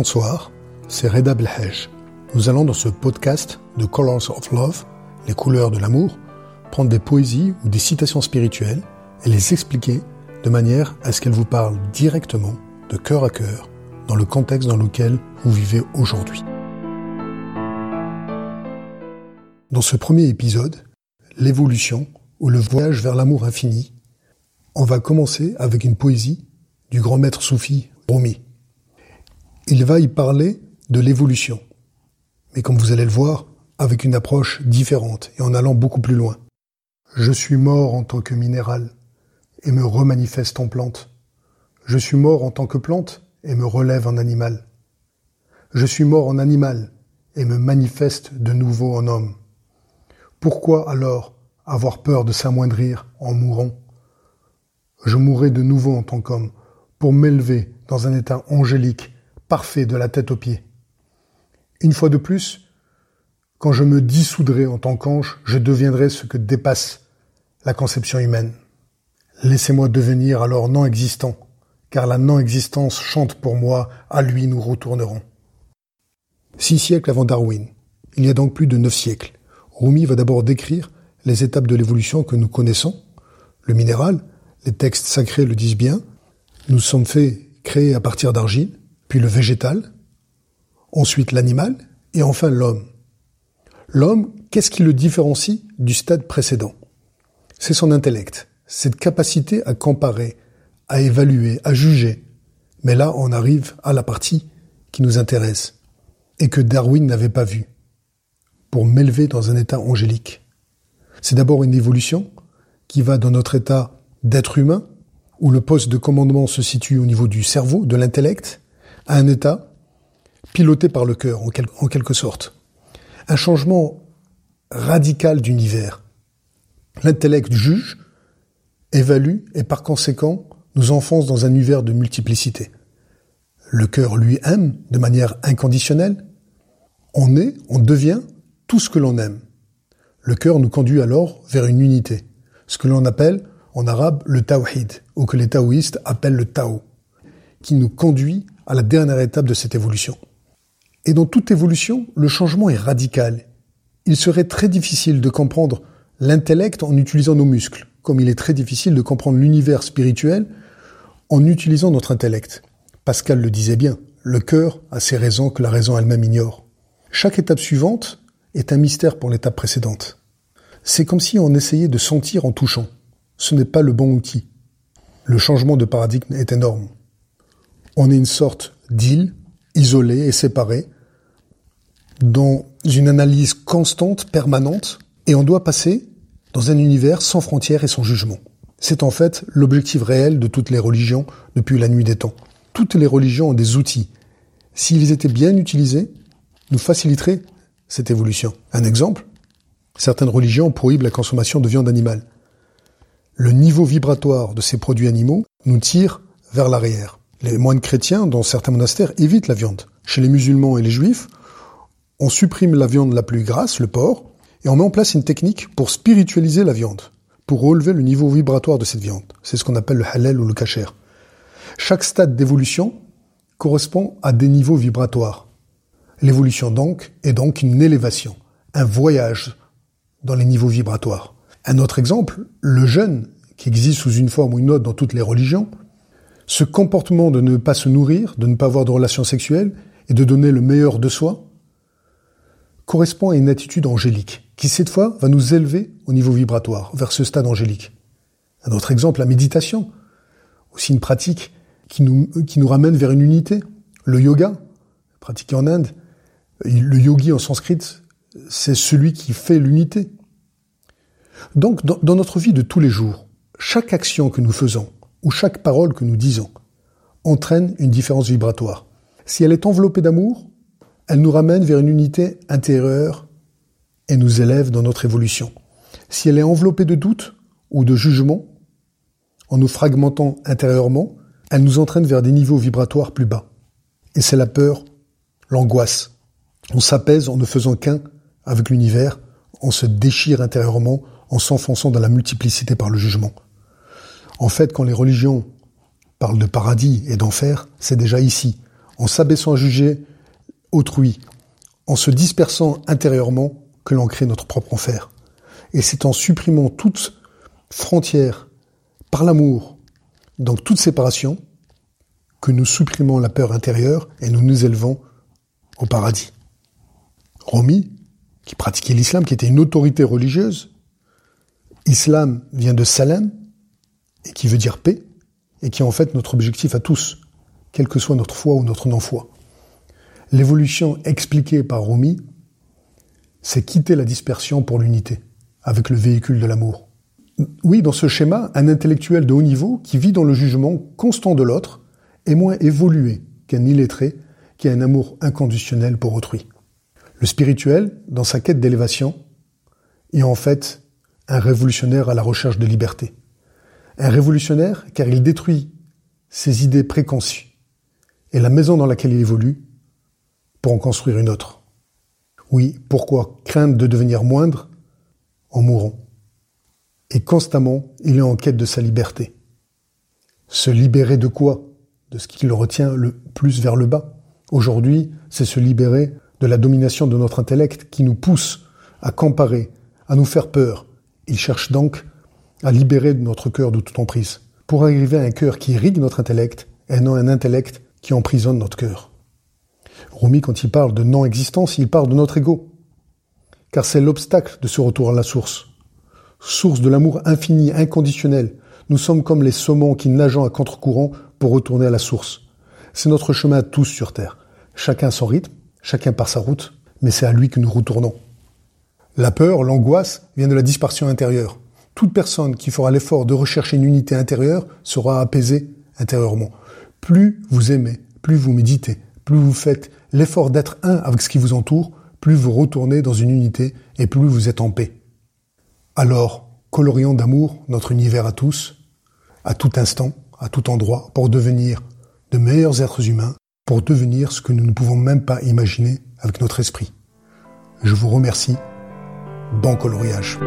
Bonsoir, c'est Reda Belhej. Nous allons dans ce podcast de Colors of Love, les couleurs de l'amour, prendre des poésies ou des citations spirituelles et les expliquer de manière à ce qu'elles vous parlent directement, de cœur à cœur, dans le contexte dans lequel vous vivez aujourd'hui. Dans ce premier épisode, l'évolution ou le voyage vers l'amour infini, on va commencer avec une poésie du grand maître soufi Rumi. Il va y parler de l'évolution, mais comme vous allez le voir, avec une approche différente et en allant beaucoup plus loin. Je suis mort en tant que minéral et me remanifeste en plante. Je suis mort en tant que plante et me relève en animal. Je suis mort en animal et me manifeste de nouveau en homme. Pourquoi alors avoir peur de s'amoindrir en mourant? Je mourrai de nouveau en tant qu'homme pour m'élever dans un état angélique, parfait de la tête aux pieds. Une fois de plus, quand je me dissoudrai en tant qu'ange, je deviendrai ce que dépasse la conception humaine. Laissez-moi devenir alors non existant, car la non-existence chante pour moi, à lui nous retournerons. Six siècles avant Darwin, il y a donc plus de neuf siècles, Rumi va d'abord décrire les étapes de l'évolution que nous connaissons. Le minéral, les textes sacrés le disent bien, nous sommes faits, créés à partir d'argile, puis le végétal, ensuite l'animal, et enfin l'homme. L'homme, qu'est-ce qui le différencie du stade précédent? C'est son intellect, cette capacité à comparer, à évaluer, à juger. Mais là, on arrive à la partie qui nous intéresse et que Darwin n'avait pas vue pour m'élever dans un état angélique. C'est d'abord une évolution qui va dans notre état d'être humain, où le poste de commandement se situe au niveau du cerveau, de l'intellect, à un état piloté par le cœur, en, quelque sorte. Un changement radical d'univers. L'intellect juge, évalue et par conséquent nous enfonce dans un univers de multiplicité. Le cœur lui aime de manière inconditionnelle. On est, on devient tout ce que l'on aime. Le cœur nous conduit alors vers une unité, ce que l'on appelle en arabe le tawhid, ou que les taoïstes appellent le tao, qui nous conduit à la dernière étape de cette évolution. Et dans toute évolution, le changement est radical. Il serait très difficile de comprendre l'intellect en utilisant nos muscles, comme il est très difficile de comprendre l'univers spirituel en utilisant notre intellect. Pascal le disait bien, le cœur a ses raisons que la raison elle-même ignore. Chaque étape suivante est un mystère pour l'étape précédente. C'est comme si on essayait de sentir en touchant. Ce n'est pas le bon outil. Le changement de paradigme est énorme. On est une sorte d'île, isolée et séparée, dans une analyse constante, permanente, et on doit passer dans un univers sans frontières et sans jugement. C'est en fait l'objectif réel de toutes les religions depuis la nuit des temps. Toutes les religions ont des outils. S'ils étaient bien utilisés, nous faciliteraient cette évolution. Un exemple, certaines religions prohibent la consommation de viande animale. Le niveau vibratoire de ces produits animaux nous tire vers l'arrière. Les moines chrétiens, dans certains monastères, évitent la viande. Chez les musulmans et les juifs, on supprime la viande la plus grasse, le porc, et on met en place une technique pour spiritualiser la viande, pour relever le niveau vibratoire de cette viande. C'est ce qu'on appelle le halal ou le kasher. Chaque stade d'évolution correspond à des niveaux vibratoires. L'évolution donc est donc une élévation, un voyage dans les niveaux vibratoires. Un autre exemple, le jeûne, qui existe sous une forme ou une autre dans toutes les religions, ce comportement de ne pas se nourrir, de ne pas avoir de relations sexuelles et de donner le meilleur de soi, correspond à une attitude angélique, qui cette fois va nous élever au niveau vibratoire, vers ce stade angélique. Un autre exemple, la méditation, aussi une pratique qui nous, qui nous ramène vers une unité. Le yoga, pratiqué en Inde, le yogi en sanskrit, c'est celui qui fait l'unité. Donc, dans, notre vie de tous les jours, chaque action que nous faisons ou chaque parole que nous disons entraîne une différence vibratoire. Si elle est enveloppée d'amour, elle nous ramène vers une unité intérieure et nous élève dans notre évolution. Si elle est enveloppée de doute ou de jugement, en nous fragmentant intérieurement, elle nous entraîne vers des niveaux vibratoires plus bas. Et c'est la peur, l'angoisse, on s'apaise en ne faisant qu'un avec l'univers, on se déchire intérieurement en s'enfonçant dans la multiplicité par le jugement. En fait, quand les religions parlent de paradis et d'enfer, c'est déjà ici. en s'abaissant à juger autrui, en se dispersant intérieurement que l'on crée notre propre enfer. Et c'est en supprimant toute frontière par l'amour, donc toute séparation, que nous supprimons la peur intérieure et nous nous élevons au paradis. Romi, qui pratiquait l'islam, qui était une autorité religieuse, islam vient de salam, et qui veut dire paix, et qui est en fait notre objectif à tous, quelle que soit notre foi ou notre non-foi. L'évolution expliquée par Rumi, c'est quitter la dispersion pour l'unité, avec le véhicule de l'amour. Oui, dans ce schéma, un intellectuel de haut niveau qui vit dans le jugement constant de l'autre est moins évolué qu'un illettré qui a un amour inconditionnel pour autrui. Le spirituel, dans sa quête d'élévation, est en fait un révolutionnaire à la recherche de liberté. Un révolutionnaire car il détruit ses idées préconçues et la maison dans laquelle il évolue pour en construire une autre. Oui, pourquoi craindre de devenir moindre en mourant? Et constamment, il est en quête de sa liberté. Se libérer de quoi? De ce qui le retient le plus vers le bas. Aujourd'hui, c'est se libérer de la domination de notre intellect qui nous pousse à comparer, à nous faire peur. Il cherche donc à libérer notre cœur de toute emprise, pour arriver à un cœur qui irrigue notre intellect et non un intellect qui emprisonne notre cœur. Rumi, quand il parle de non-existence, il parle de notre ego, car c'est l'obstacle de ce retour à la source, source de l'amour infini, inconditionnel. Nous sommes comme les saumons qui nageant à contre-courant pour retourner à la source. C'est notre chemin à tous sur Terre, chacun son rythme, chacun par sa route, mais c'est à lui que nous retournons. La peur, l'angoisse vient de la dispersion intérieure. Toute personne qui fera l'effort de rechercher une unité intérieure sera apaisée intérieurement. Plus vous aimez, plus vous méditez, plus vous faites l'effort d'être un avec ce qui vous entoure, plus vous retournez dans une unité et plus vous êtes en paix. Alors, colorions d'amour notre univers à tous, à tout instant, à tout endroit, pour devenir de meilleurs êtres humains, pour devenir ce que nous ne pouvons même pas imaginer avec notre esprit. Je vous remercie. Bon coloriage.